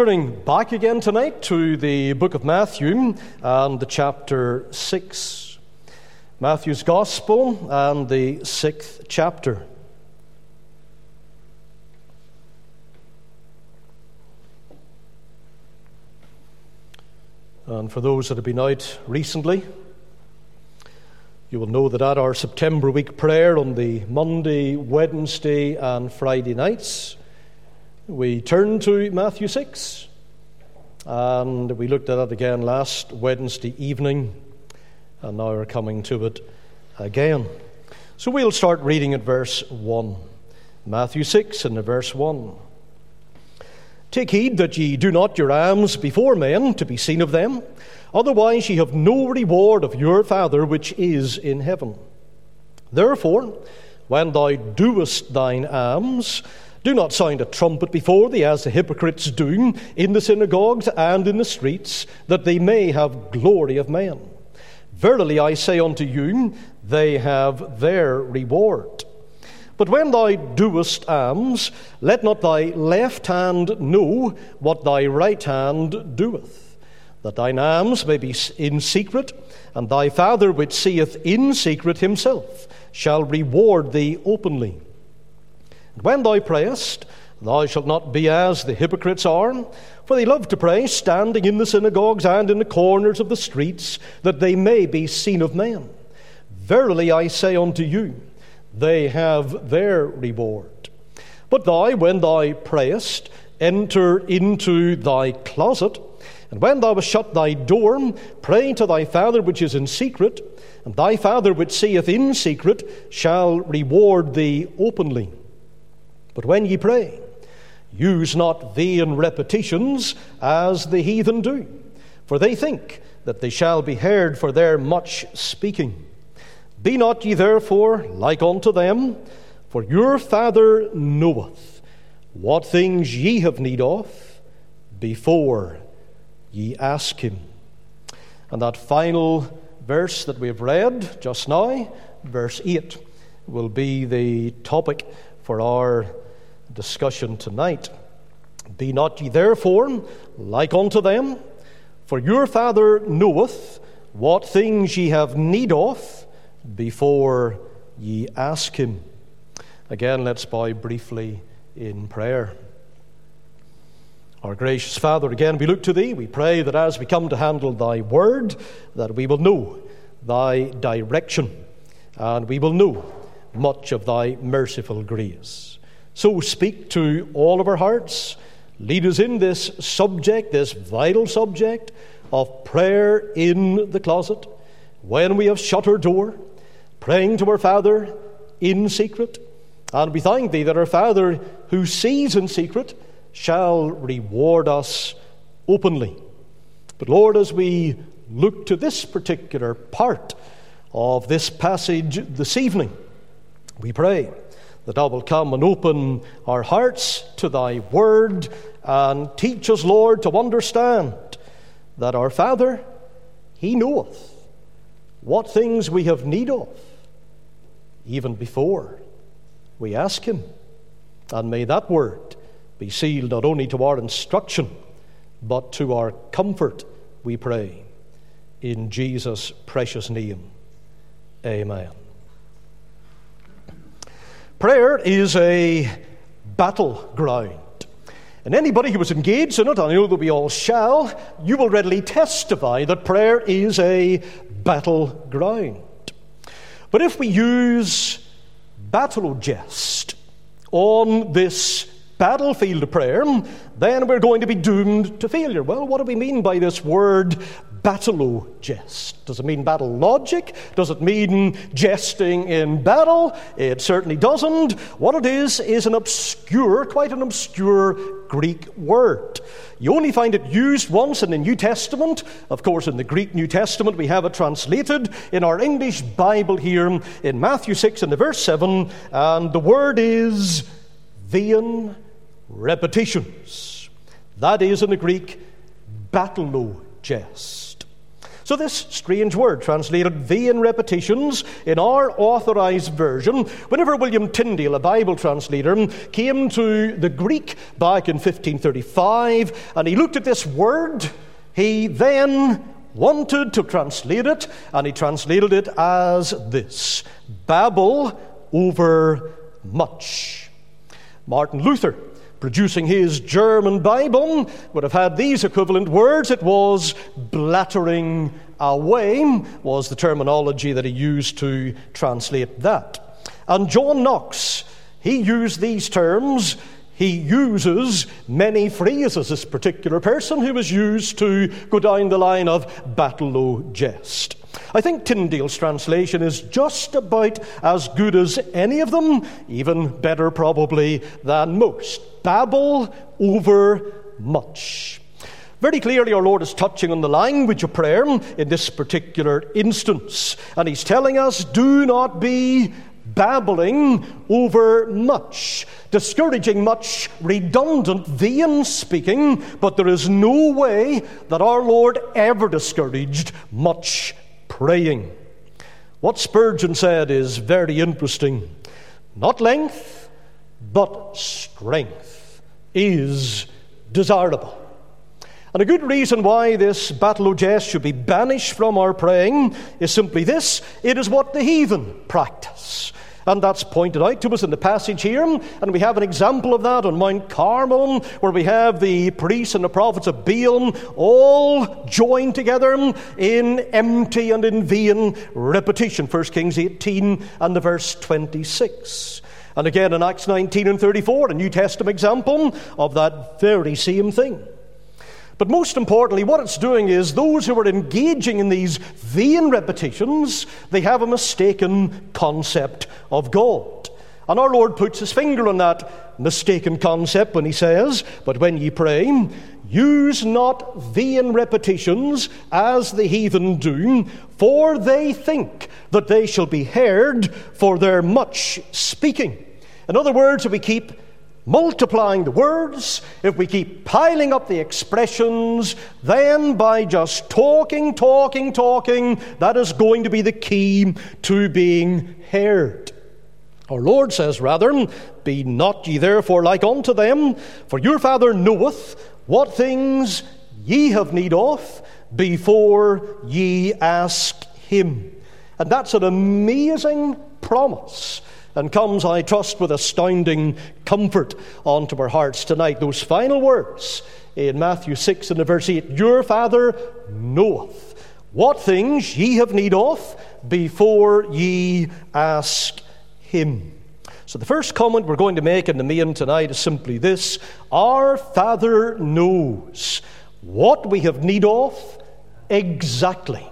Turning back again tonight to the book of Matthew and the chapter 6. Matthew's Gospel and the sixth chapter. And for those that have been out recently, you will know that at our September week prayer on the Monday, Wednesday, and Friday nights, we turn to Matthew 6. And we looked at it again last Wednesday evening, and now we're coming to it again. So we'll start reading at verse 1. Matthew 6 and verse 1. Take heed that ye do not your alms before men to be seen of them, otherwise ye have no reward of your Father which is in heaven. Therefore, when thou doest thine alms, do not sound a trumpet before thee, as the hypocrites do in the synagogues and in the streets, that they may have glory of men. Verily I say unto you, they have their reward. But when thou doest alms, let not thy left hand know what thy right hand doeth, that thine alms may be in secret, and thy Father which seeth in secret himself shall reward thee openly. And when thou prayest, thou shalt not be as the hypocrites are, for they love to pray standing in the synagogues and in the corners of the streets, that they may be seen of men. Verily I say unto you, they have their reward. But thou, when thou prayest, enter into thy closet, and when thou hast shut thy door, pray to thy Father which is in secret, and thy Father which seeth in secret shall reward thee openly. But when ye pray, use not vain repetitions as the heathen do, for they think that they shall be heard for their much speaking. Be not ye therefore like unto them, for your Father knoweth what things ye have need of before ye ask him. And that final verse that we have read just now, verse 8, will be the topic for our discussion tonight. Be not ye therefore like unto them, for your Father knoweth what things ye have need of before ye ask him. Again, let's bow briefly in prayer. Our gracious Father, again we look to Thee. We pray that as we come to handle Thy word, that we will know Thy direction, and we will know much of Thy merciful grace. So speak to all of our hearts. Lead us in this subject, this vital subject of prayer in the closet, when we have shut our door, praying to our Father in secret. And we thank Thee that our Father, who sees in secret, shall reward us openly. But Lord, as we look to this particular part of this passage this evening, we pray that Thou wilt come and open our hearts to Thy word and teach us, Lord, to understand that our Father, He knoweth what things we have need of even before we ask Him. And may that word be sealed not only to our instruction, but to our comfort, we pray. In Jesus' precious name, amen. Prayer is a battleground. And anybody who was engaged in it, I know that we all shall, you will readily testify that prayer is a battleground. But if we use battle jest on this battlefield of prayer, then we're going to be doomed to failure. Well, what do we mean by this word battle jest? Does it mean battle logic? Does it mean jesting in battle? It certainly doesn't. What it is is an obscure, quite an obscure Greek word. You only find it used once in the New Testament. Of course, in the Greek New Testament, we have it translated in our English Bible here in Matthew 6 and the verse 7, and the word is vain repetitions. That is in the Greek, battle jest. So, this strange word, translated vain repetitions, in our authorized version, whenever William Tyndale, a Bible translator, came to the Greek back in 1535 and he looked at this word, he then wanted to translate it, and he translated it as this Babble over much. Martin Luther producing his German Bible, would have had these equivalent words. It was blattering away, was the terminology that he used to translate that. And John Knox, he used these terms. He uses many phrases, this particular person who was used to go down the line of battle o' jest. I think Tyndale's translation is just about as good as any of them, even better probably than most. Babble over much. Very clearly, our Lord is touching on the language of prayer in this particular instance. And He's telling us do not be babbling over much, discouraging much redundant, vain speaking, but there is no way that our Lord ever discouraged much praying. What Spurgeon said is very interesting. Not length, but strength is desirable. And a good reason why this battle o' jest should be banished from our praying is simply this it is what the heathen practice. And that's pointed out to us in the passage here. And we have an example of that on Mount Carmel, where we have the priests and the prophets of Baal all joined together in empty and in vain repetition. 1 Kings 18 and the verse 26. And again in Acts 19 and 34, a New Testament example of that very same thing. But most importantly, what it's doing is those who are engaging in these vain repetitions, they have a mistaken concept of God. And our Lord puts his finger on that mistaken concept when he says, But when ye pray, use not vain repetitions as the heathen do, for they think that they shall be heard for their much speaking. In other words, if we keep multiplying the words, if we keep piling up the expressions, then by just talking, talking, talking, that is going to be the key to being heard. Our Lord says, rather, Be not ye therefore like unto them, for your Father knoweth what things ye have need of before ye ask Him. And that's an amazing promise and comes, I trust, with astounding comfort onto our hearts tonight. Those final words in Matthew 6 and the verse 8 Your Father knoweth what things ye have need of before ye ask Him. So, the first comment we're going to make in the main tonight is simply this Our Father knows what we have need of exactly.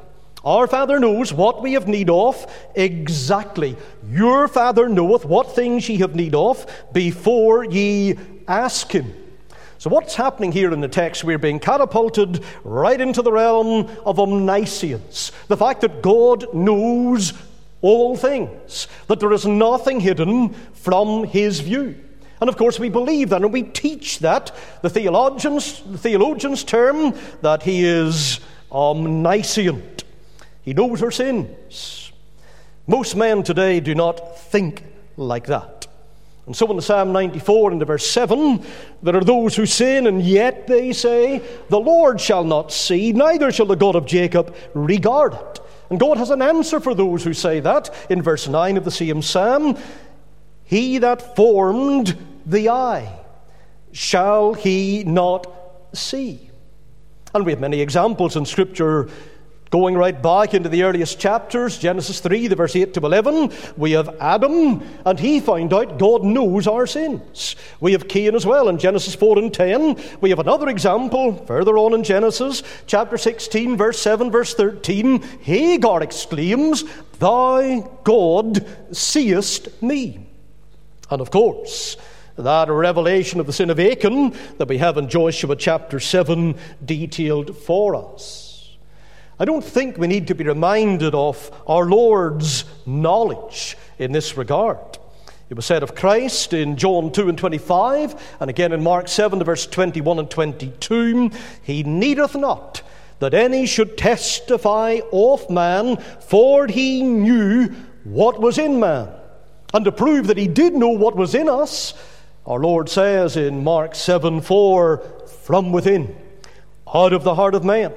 Our Father knows what we have need of exactly. Your Father knoweth what things ye have need of before ye ask Him. So, what's happening here in the text? We're being catapulted right into the realm of omniscience. The fact that God knows all things, that there is nothing hidden from His view. And of course, we believe that and we teach that. The theologians, the theologians term that He is omniscient. He knows our sins. Most men today do not think like that. And so in Psalm 94 and the verse 7, there are those who sin, and yet they say, The Lord shall not see, neither shall the God of Jacob regard it. And God has an answer for those who say that in verse 9 of the same Psalm He that formed the eye, shall he not see? And we have many examples in Scripture Going right back into the earliest chapters, Genesis 3, the verse 8 to 11, we have Adam, and he found out God knows our sins. We have Cain as well in Genesis 4 and 10. We have another example further on in Genesis, chapter 16, verse 7, verse 13. Hagar exclaims, Thy God, seest me. And of course, that revelation of the sin of Achan that we have in Joshua chapter 7 detailed for us. I don't think we need to be reminded of our Lord's knowledge in this regard. It was said of Christ in John 2 and 25, and again in Mark 7, verse 21 and 22 He needeth not that any should testify of man, for he knew what was in man. And to prove that he did know what was in us, our Lord says in Mark 7 4, from within, out of the heart of man,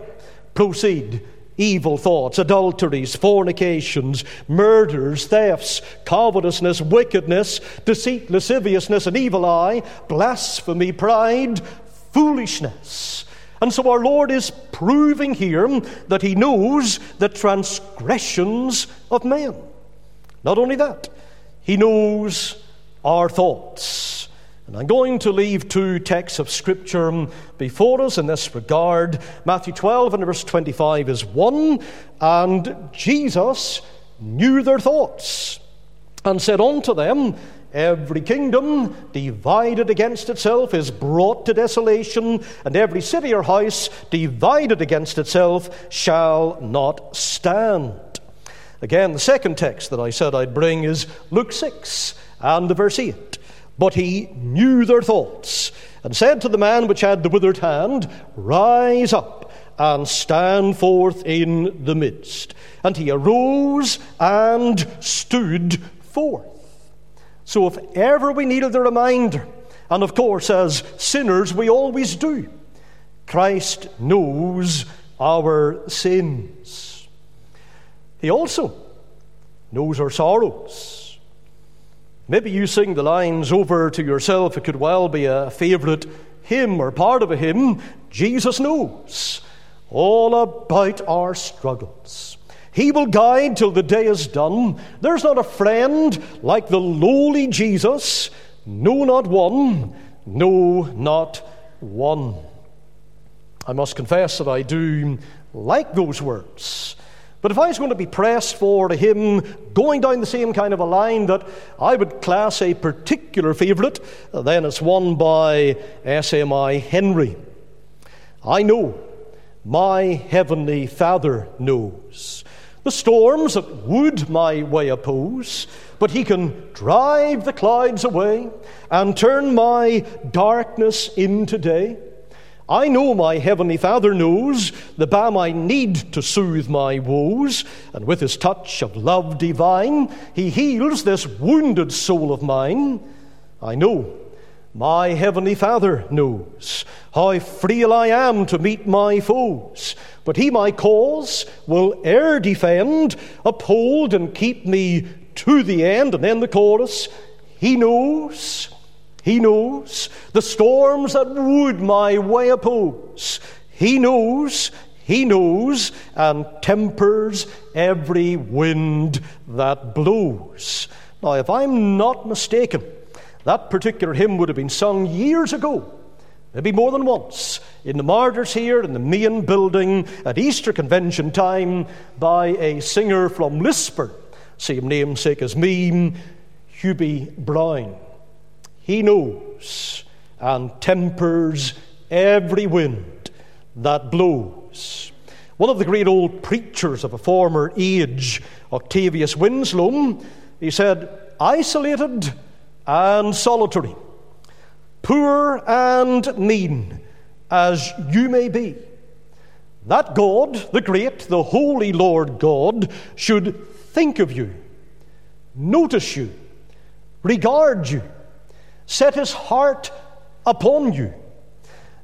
proceed evil thoughts, adulteries, fornications, murders, thefts, covetousness, wickedness, deceit, lasciviousness, an evil eye, blasphemy, pride, foolishness. And so our Lord is proving here that He knows the transgressions of men. Not only that, He knows our thoughts. And I'm going to leave two texts of Scripture before us in this regard. Matthew 12 and verse 25 is one, and Jesus knew their thoughts and said unto them, Every kingdom divided against itself is brought to desolation, and every city or house divided against itself shall not stand. Again, the second text that I said I'd bring is Luke 6 and verse 8. But he knew their thoughts, and said to the man which had the withered hand, Rise up and stand forth in the midst. And he arose and stood forth. So, if ever we needed a reminder, and of course, as sinners, we always do, Christ knows our sins. He also knows our sorrows. Maybe you sing the lines over to yourself. It could well be a favorite hymn or part of a hymn. Jesus knows all about our struggles. He will guide till the day is done. There's not a friend like the lowly Jesus. No, not one. No, not one. I must confess that I do like those words. But if I was going to be pressed for hymn going down the same kind of a line that I would class a particular favourite, then it's one by S.M.I. Henry. I know, my heavenly Father knows the storms that would my way oppose, but he can drive the clouds away and turn my darkness into day. I know my heavenly Father knows the balm I need to soothe my woes, and with his touch of love divine, he heals this wounded soul of mine. I know my heavenly Father knows how frail I am to meet my foes, but he my cause will e'er defend, uphold, and keep me to the end. And then the chorus, he knows he knows the storms that would my way oppose. He knows, He knows, and tempers every wind that blows. Now, if I'm not mistaken, that particular hymn would have been sung years ago, maybe more than once, in the Martyrs here in the main building at Easter Convention time by a singer from Lisburn, same namesake as me, Hubie Brown. He knows and tempers every wind that blows. One of the great old preachers of a former age, Octavius Winslow, he said, isolated and solitary, poor and mean as you may be, that God, the great, the holy Lord God, should think of you, notice you, regard you set his heart upon you,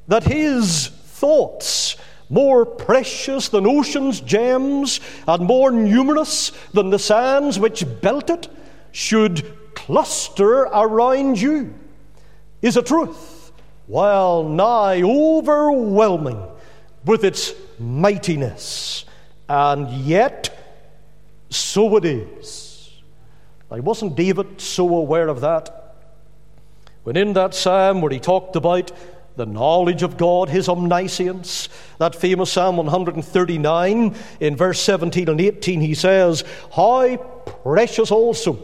that his thoughts, more precious than ocean's gems and more numerous than the sands which belt it, should cluster around you, is a truth, while nigh overwhelming with its mightiness. And yet, so it is. Now, wasn't David so aware of that? When in that psalm where he talked about the knowledge of God, his omniscience, that famous Psalm 139, in verse 17 and 18, he says, How precious also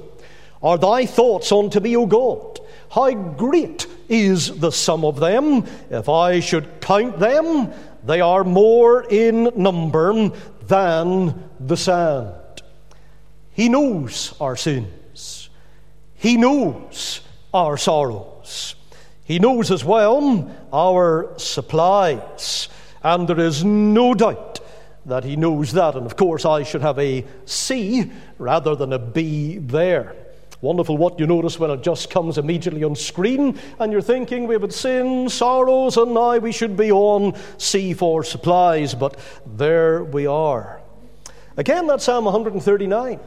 are thy thoughts unto me, O God! How great is the sum of them! If I should count them, they are more in number than the sand. He knows our sins. He knows our sorrows. He knows as well our supplies. And there is no doubt that he knows that. And of course, I should have a C rather than a B there. Wonderful what you notice when it just comes immediately on screen, and you're thinking we have had sin, sorrows, and now we should be on C for supplies, but there we are. Again, that's Psalm 139.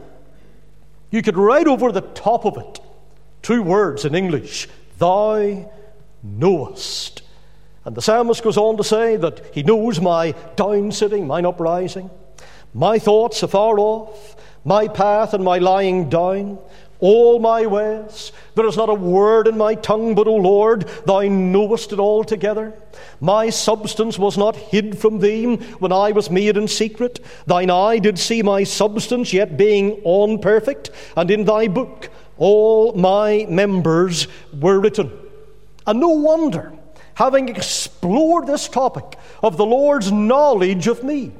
You could write over the top of it two words in English Thou knowest. And the psalmist goes on to say that he knows my down sitting, mine uprising, my thoughts afar off, my path and my lying down all my ways. There is not a word in my tongue, but, O Lord, thou knowest it altogether. My substance was not hid from thee when I was made in secret. Thine eye did see my substance, yet being unperfect, and in thy book all my members were written. And no wonder, having explored this topic of the Lord's knowledge of me,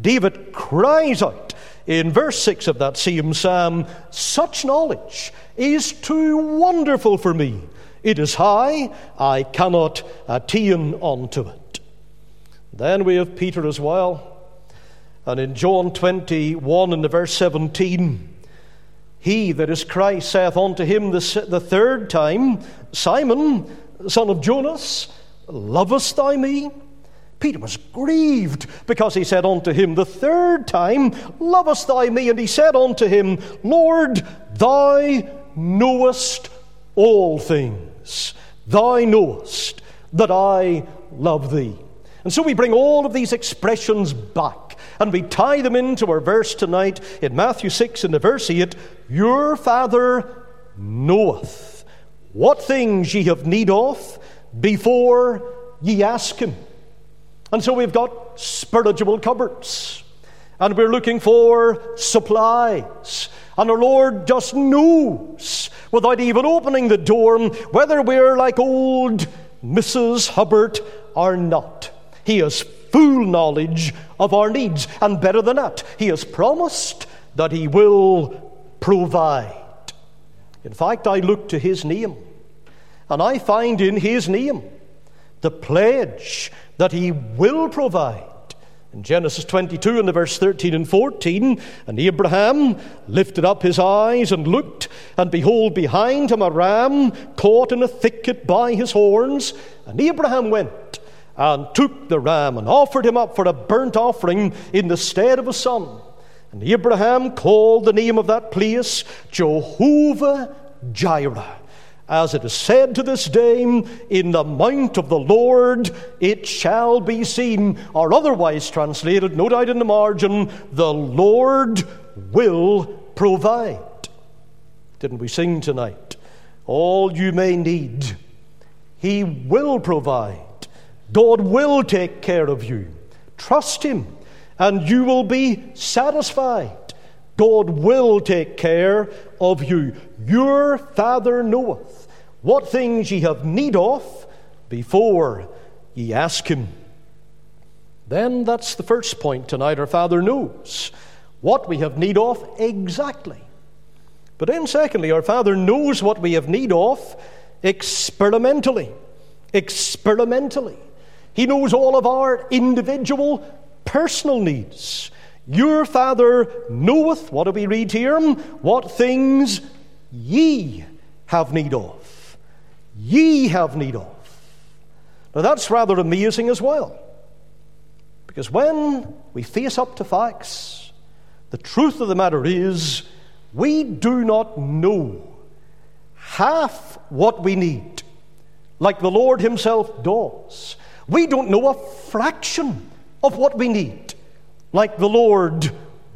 David cries out in verse 6 of that same psalm Such knowledge is too wonderful for me. It is high, I cannot attain unto it. Then we have Peter as well. And in John 21 and the verse 17, he that is Christ saith unto him the, the third time, Simon, son of Jonas, lovest thou me? Peter was grieved because he said unto him the third time, Lovest thou me? And he said unto him, Lord, thou knowest all things. Thou knowest that I love thee. And so we bring all of these expressions back and we tie them into our verse tonight in Matthew 6 in the verse 8 Your Father knoweth what things ye have need of before ye ask him. And so we've got spiritual cupboards, and we're looking for supplies. And our Lord just knows, without even opening the door, whether we're like old Mrs. Hubbard or not. He has full knowledge of our needs, and better than that, He has promised that He will provide. In fact, I look to His name, and I find in His name the pledge that he will provide. In Genesis 22 and the verse 13 and 14, and Abraham lifted up his eyes and looked, and behold, behind him a ram caught in a thicket by his horns. And Abraham went and took the ram and offered him up for a burnt offering in the stead of a son. And Abraham called the name of that place Jehovah Jireh as it is said to this day, in the mount of the Lord it shall be seen, or otherwise translated, no doubt in the margin, the Lord will provide. Didn't we sing tonight? All you may need, He will provide. God will take care of you. Trust Him, and you will be satisfied. God will take care of you. Your Father knoweth what things ye have need of before ye ask him. Then that's the first point tonight. Our Father knows what we have need of exactly. But then, secondly, our Father knows what we have need of experimentally. Experimentally. He knows all of our individual personal needs. Your Father knoweth, what do we read here? What things ye have need of ye have need of. Now that's rather amazing as well. Because when we face up to facts, the truth of the matter is we do not know half what we need, like the Lord Himself does. We don't know a fraction of what we need, like the Lord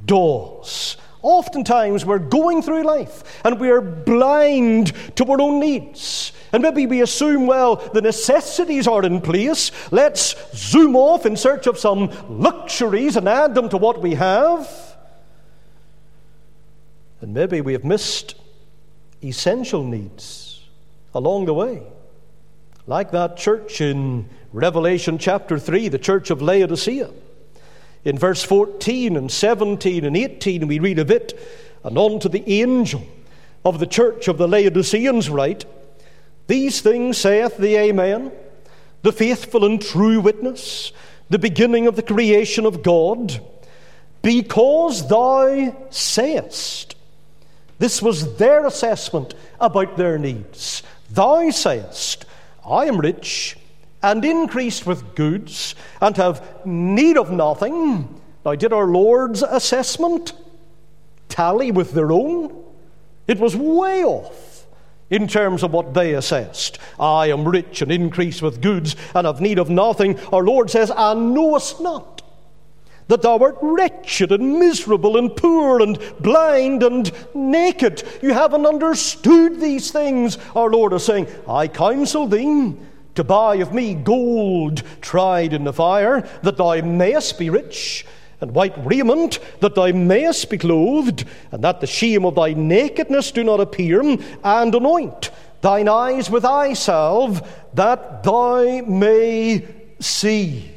does. Oftentimes, we're going through life and we're blind to our own needs. And maybe we assume, well, the necessities are in place. Let's zoom off in search of some luxuries and add them to what we have. And maybe we have missed essential needs along the way. Like that church in Revelation chapter 3, the church of Laodicea. In verse 14 and 17 and 18, we read of it, and on to the angel of the church of the Laodiceans write, these things saith the Amen, the faithful and true witness, the beginning of the creation of God, because thou sayest. This was their assessment about their needs. Thou sayest, I am rich and increased with goods and have need of nothing. Now, did our Lord's assessment tally with their own? It was way off in terms of what they assessed. I am rich and increased with goods and have need of nothing. Our Lord says, And knowest not that thou art wretched and miserable and poor and blind and naked. You haven't understood these things. Our Lord is saying, I counsel thee to buy of me gold tried in the fire, that thou mayest be rich, and white raiment, that thou mayest be clothed, and that the shame of thy nakedness do not appear, and anoint thine eyes with eye salve, that thou may see.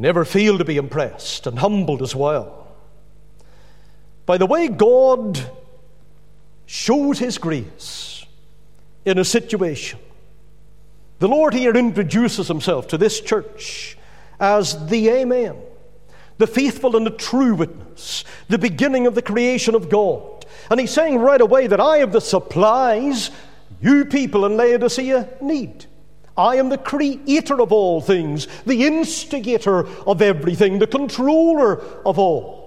I never fail to be impressed and humbled as well by the way God shows His grace in a situation. The Lord here introduces Himself to this church as the Amen, the faithful and the true witness, the beginning of the creation of God. And He's saying right away that I have the supplies you people in Laodicea need. I am the creator of all things, the instigator of everything, the controller of all.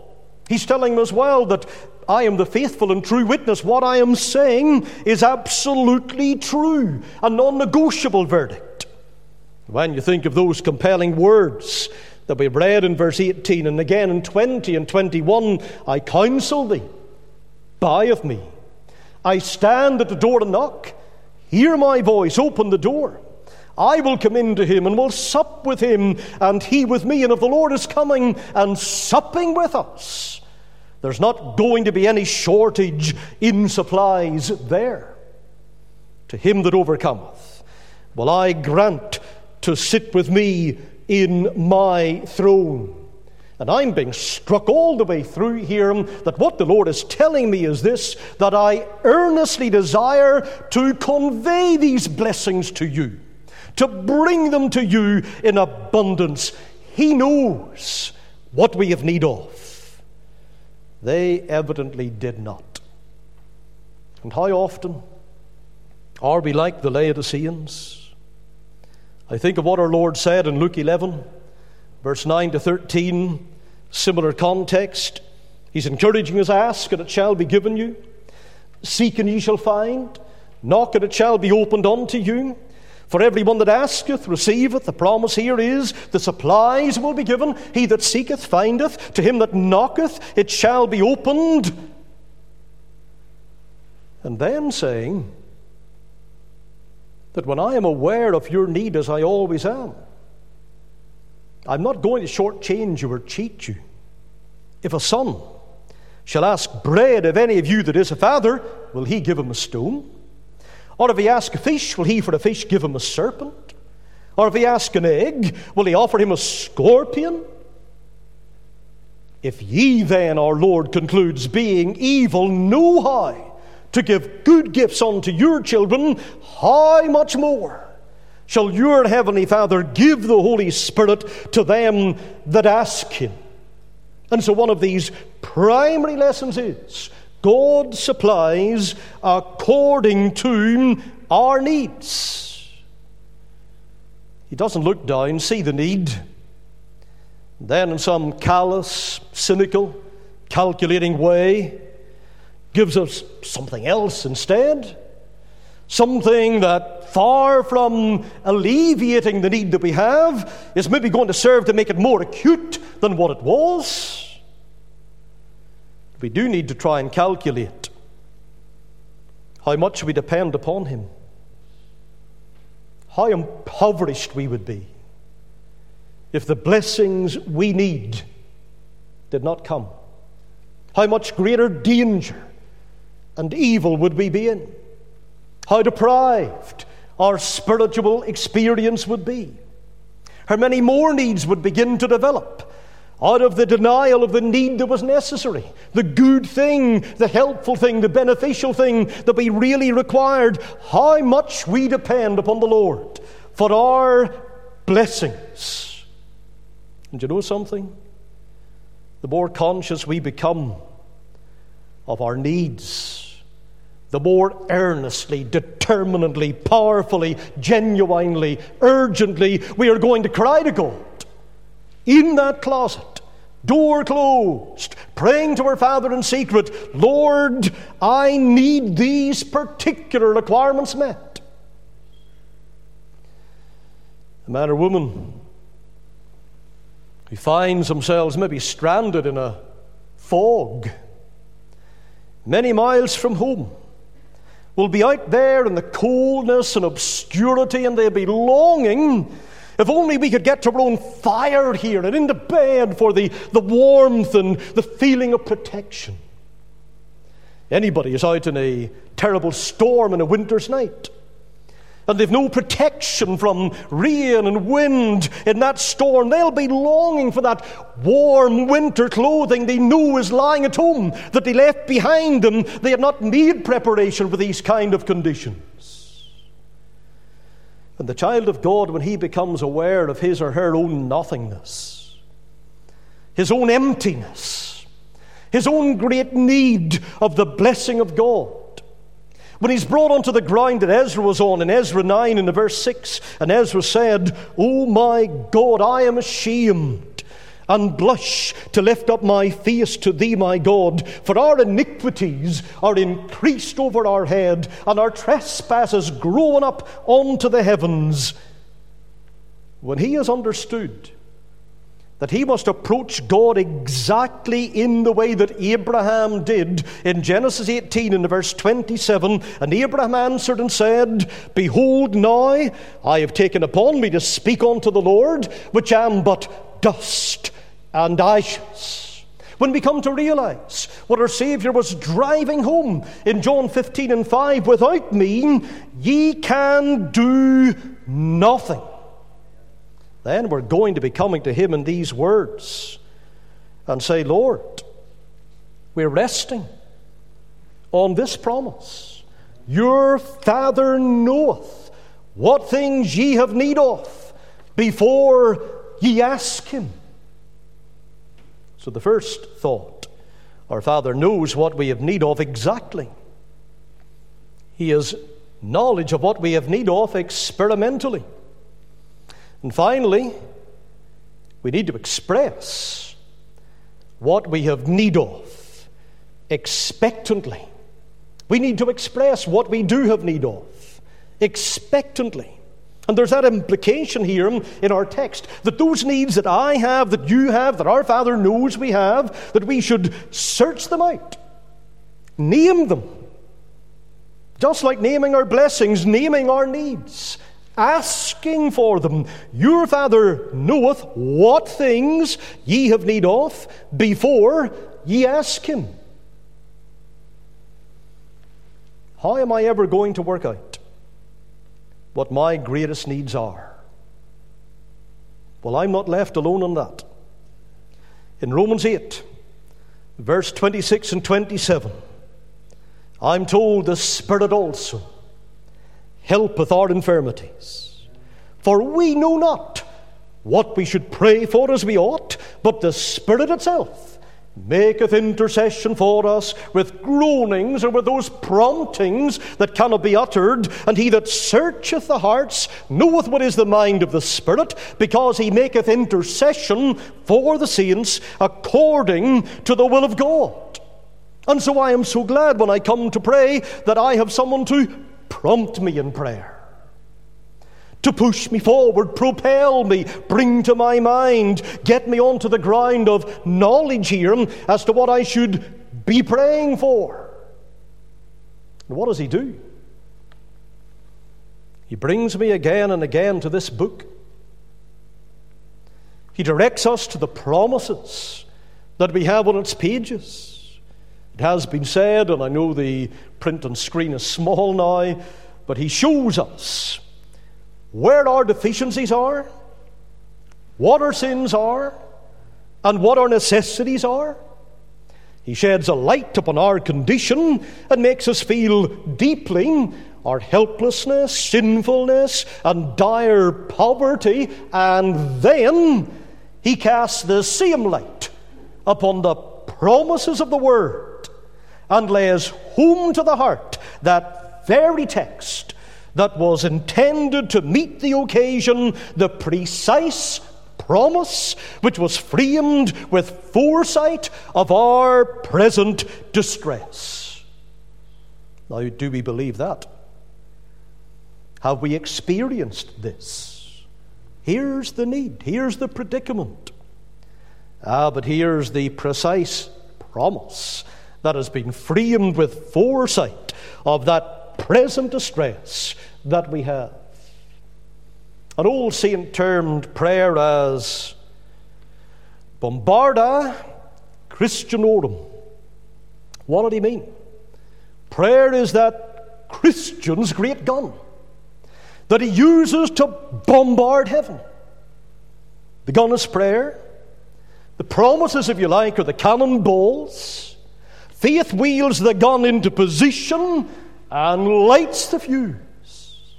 He's telling as well that I am the faithful and true witness. What I am saying is absolutely true, a non negotiable verdict. When you think of those compelling words that we've read in verse 18 and again in 20 and 21, I counsel thee, buy of me. I stand at the door to knock. Hear my voice, open the door. I will come into him and will sup with him, and he with me. And if the Lord is coming and supping with us, there's not going to be any shortage in supplies there. To him that overcometh, will I grant to sit with me in my throne. And I'm being struck all the way through here that what the Lord is telling me is this that I earnestly desire to convey these blessings to you to bring them to you in abundance. He knows what we have need of. They evidently did not. And how often are we like the Laodiceans? I think of what our Lord said in Luke 11, verse 9 to 13, similar context. He's encouraging us ask, and it shall be given you. Seek, and ye shall find. Knock, and it shall be opened unto you. For everyone that asketh receiveth. The promise here is the supplies will be given. He that seeketh findeth. To him that knocketh it shall be opened. And then saying that when I am aware of your need, as I always am, I'm not going to shortchange you or cheat you. If a son shall ask bread of any of you that is a father, will he give him a stone? Or if he ask a fish, will he for a fish give him a serpent? Or if he ask an egg, will he offer him a scorpion? If ye then, our Lord concludes, being evil, know how to give good gifts unto your children, how much more shall your heavenly Father give the Holy Spirit to them that ask him? And so, one of these primary lessons is God supplies according to our needs. He doesn't look down, see the need. Then, in some callous, cynical, calculating way, gives us something else instead. Something that, far from alleviating the need that we have, is maybe going to serve to make it more acute than what it was we do need to try and calculate how much we depend upon Him, how impoverished we would be if the blessings we need did not come, how much greater danger and evil would we be in, how deprived our spiritual experience would be, how many more needs would begin to develop out of the denial of the need that was necessary, the good thing, the helpful thing, the beneficial thing that we really required, how much we depend upon the Lord for our blessings. And you know something? The more conscious we become of our needs, the more earnestly, determinedly, powerfully, genuinely, urgently we are going to cry to God in that closet, door closed, praying to her Father in secret, Lord, I need these particular requirements met. A man or woman who finds themselves maybe stranded in a fog many miles from home will be out there in the coldness and obscurity, and they'll be longing if only we could get to our own fire here and into bed for the, the warmth and the feeling of protection. Anybody is out in a terrible storm in a winter's night, and they've no protection from rain and wind in that storm, they'll be longing for that warm winter clothing they know is lying at home that they left behind them. They have not made preparation for these kind of conditions. And the child of God, when he becomes aware of his or her own nothingness, his own emptiness, his own great need of the blessing of God, when he's brought onto the ground that Ezra was on in Ezra 9 in the verse 6, and Ezra said, Oh my God, I am ashamed and blush to lift up my face to thee, my God, for our iniquities are increased over our head, and our trespasses grown up unto the heavens. When he has understood that he must approach God exactly in the way that Abraham did in Genesis 18 in verse 27. And Abraham answered and said, Behold, now I have taken upon me to speak unto the Lord, which am but dust and ashes. When we come to realize what our Savior was driving home in John 15 and 5, without me, ye can do nothing. Then we're going to be coming to Him in these words and say, Lord, we're resting on this promise. Your Father knoweth what things ye have need of before ye ask Him. So, the first thought our Father knows what we have need of exactly. He has knowledge of what we have need of experimentally. And finally, we need to express what we have need of expectantly. We need to express what we do have need of expectantly. And there's that implication here in our text that those needs that I have, that you have, that our Father knows we have, that we should search them out, name them. Just like naming our blessings, naming our needs, asking for them. Your Father knoweth what things ye have need of before ye ask Him. How am I ever going to work out? What my greatest needs are. Well, I'm not left alone on that. In Romans 8, verse 26 and 27, I'm told the Spirit also helpeth our infirmities. For we know not what we should pray for as we ought, but the Spirit itself maketh intercession for us with groanings or with those promptings that cannot be uttered. And he that searcheth the hearts knoweth what is the mind of the Spirit, because he maketh intercession for the saints according to the will of God. And so I am so glad when I come to pray that I have someone to prompt me in prayer to push me forward, propel me, bring to my mind, get me onto the ground of knowledge here as to what I should be praying for. And what does he do? He brings me again and again to this book. He directs us to the promises that we have on its pages. It has been said, and I know the print and screen is small now, but he shows us where our deficiencies are, what our sins are, and what our necessities are. He sheds a light upon our condition and makes us feel deeply our helplessness, sinfulness, and dire poverty, and then he casts the same light upon the promises of the Word and lays home to the heart that very text that was intended to meet the occasion, the precise promise which was framed with foresight of our present distress. Now, do we believe that? Have we experienced this? Here's the need, here's the predicament. Ah, but here's the precise promise that has been framed with foresight of that present distress that we have. An old saint termed prayer as Bombarda Christianorum. What did he mean? Prayer is that Christian's great gun that he uses to bombard heaven. The gun is prayer. The promises, if you like, are the cannonballs. Faith wheels the gun into position and lights the fuse.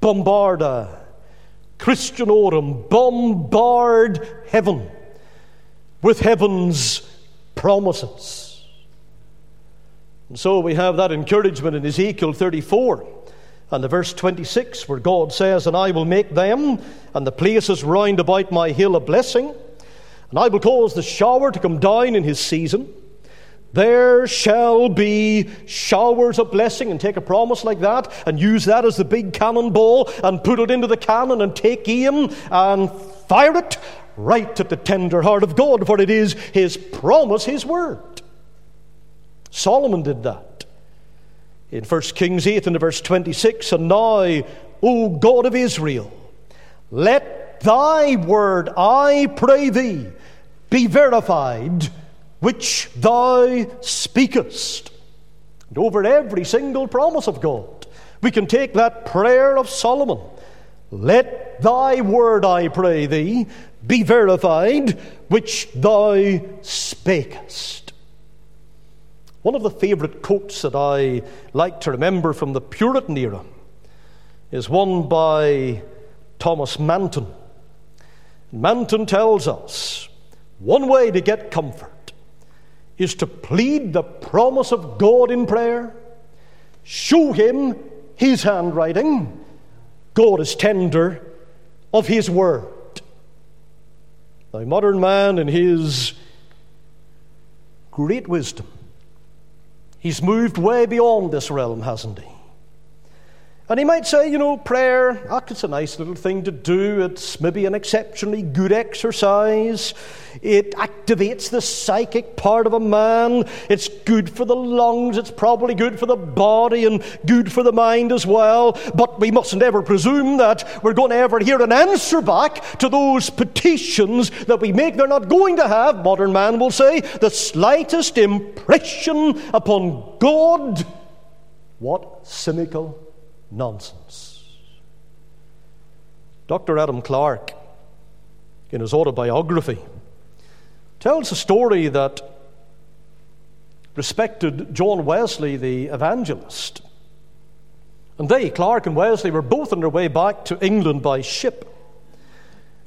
Bombarda Christianorum, bombard heaven with heaven's promises. And so we have that encouragement in Ezekiel 34 and the verse 26, where God says, And I will make them and the places round about my hill a blessing, and I will cause the shower to come down in his season. There shall be showers of blessing, and take a promise like that and use that as the big cannonball and put it into the cannon and take aim and fire it right at the tender heart of God, for it is His promise, His word. Solomon did that. In 1 Kings 8 and verse 26, and now, O God of Israel, let thy word, I pray thee, be verified which thou speakest. And over every single promise of God, we can take that prayer of Solomon. Let thy word, I pray thee, be verified, which thou spakest. One of the favourite quotes that I like to remember from the Puritan era is one by Thomas Manton. Manton tells us one way to get comfort is to plead the promise of God in prayer, show Him His handwriting. God is tender of His word. Now, modern man, in his great wisdom, he's moved way beyond this realm, hasn't he? And he might say, you know, prayer, oh, it's a nice little thing to do. It's maybe an exceptionally good exercise. It activates the psychic part of a man. It's good for the lungs. It's probably good for the body and good for the mind as well. But we mustn't ever presume that we're going to ever hear an answer back to those petitions that we make. They're not going to have, modern man will say, the slightest impression upon God. What cynical nonsense. Dr. Adam Clarke, in his autobiography, tells a story that respected John Wesley, the evangelist. And they, Clarke and Wesley, were both on their way back to England by ship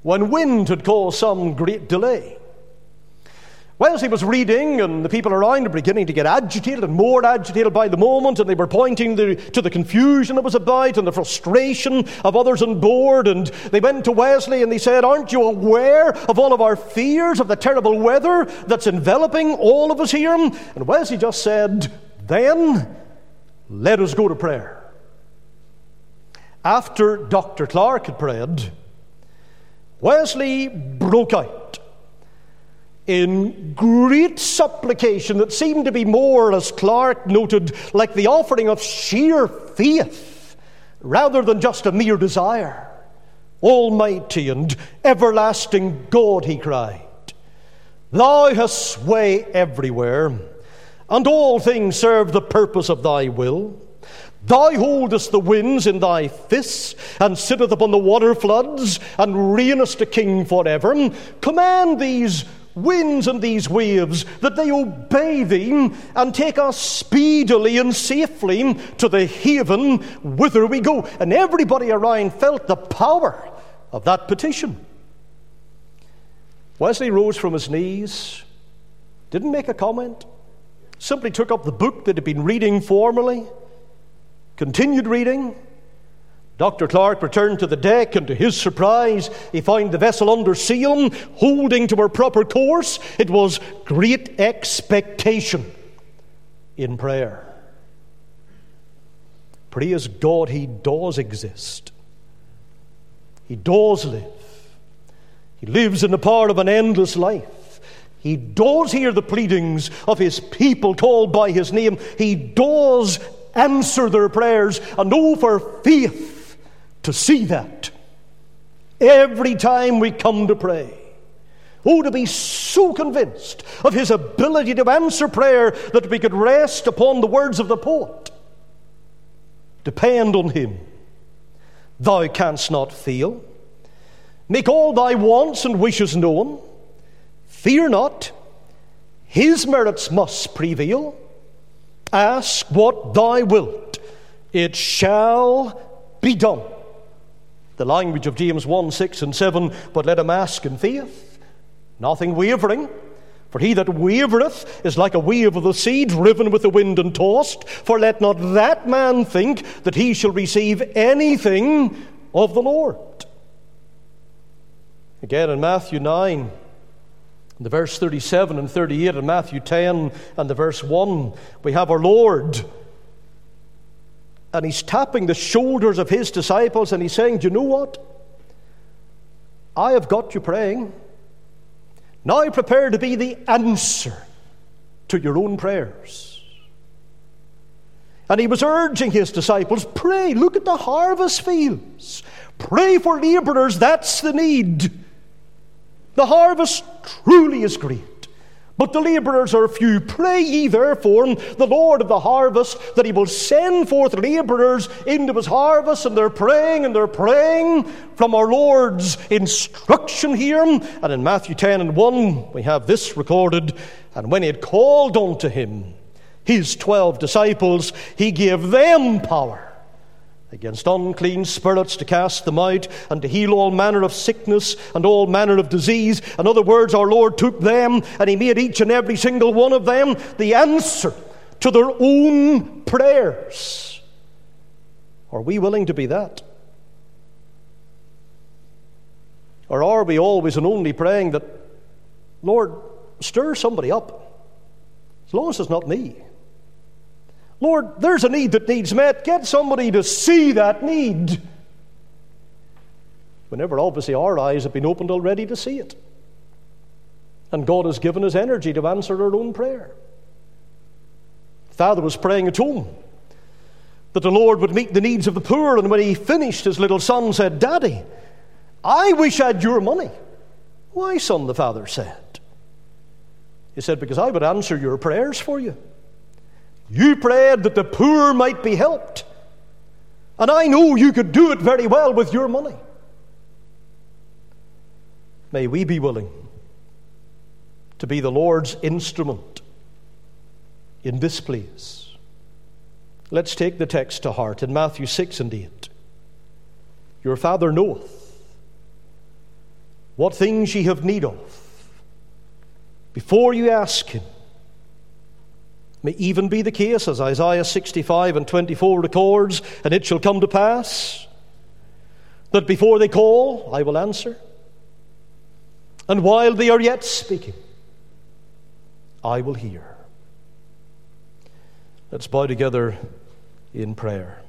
when wind had caused some great delay. Wesley was reading, and the people around were beginning to get agitated and more agitated by the moment, and they were pointing the, to the confusion that was about and the frustration of others on board. And they went to Wesley and they said, Aren't you aware of all of our fears, of the terrible weather that's enveloping all of us here? And Wesley just said, Then let us go to prayer. After Dr. Clarke had prayed, Wesley broke out in great supplication that seemed to be more, as Clarke noted, like the offering of sheer faith rather than just a mere desire. Almighty and everlasting God, he cried, Thou hast sway everywhere, and all things serve the purpose of thy will. Thou holdest the winds in thy fists, and sittest upon the water floods, and reignest a king forever. Command these winds and these waves, that they obey thee and take us speedily and safely to the haven whither we go. And everybody around felt the power of that petition. Wesley rose from his knees, didn't make a comment, simply took up the book that had been reading formerly, continued reading. Dr. Clarke returned to the deck, and to his surprise, he found the vessel under sail, holding to her proper course. It was great expectation in prayer. Praise God, He does exist. He does live. He lives in the power of an endless life. He does hear the pleadings of his people called by his name. He does answer their prayers and know for faith to see that. Every time we come to pray, oh, to be so convinced of his ability to answer prayer that we could rest upon the words of the poet. Depend on him. Thou canst not fail. Make all thy wants and wishes known. Fear not, his merits must prevail. Ask what thou wilt, it shall be done. The language of James 1 6 and 7, but let him ask in faith, nothing wavering. For he that wavereth is like a wave of the sea driven with the wind and tossed. For let not that man think that he shall receive anything of the Lord. Again in Matthew 9, the verse 37 and 38, and Matthew 10 and the verse 1, we have our Lord. And he's tapping the shoulders of his disciples and he's saying, Do you know what? I have got you praying. Now prepare to be the answer to your own prayers. And he was urging his disciples pray, look at the harvest fields. Pray for laborers, that's the need. The harvest truly is great, but the laborers are few. Pray ye therefore the Lord of the harvest that he will send forth laborers into his harvest. And they're praying and they're praying from our Lord's instruction here. And in Matthew 10 and 1, we have this recorded. And when he had called unto him his twelve disciples, he gave them power against unclean spirits to cast them out and to heal all manner of sickness and all manner of disease. In other words, our Lord took them and He made each and every single one of them the answer to their own prayers. Are we willing to be that? Or are we always and only praying that, Lord, stir somebody up, as long as it's not me? Lord, there's a need that needs met. Get somebody to see that need. Whenever obviously our eyes have been opened already to see it. And God has given us energy to answer our own prayer. Father was praying at home that the Lord would meet the needs of the poor, and when he finished, his little son said, Daddy, I wish I had your money. Why, son, the father said. He said, Because I would answer your prayers for you. You prayed that the poor might be helped. And I know you could do it very well with your money. May we be willing to be the Lord's instrument in this place. Let's take the text to heart in Matthew 6 and 8. Your Father knoweth what things ye have need of before you ask Him may even be the case, as Isaiah 65 and 24 records, and it shall come to pass that before they call, I will answer. And while they are yet speaking, I will hear. Let's bow together in prayer.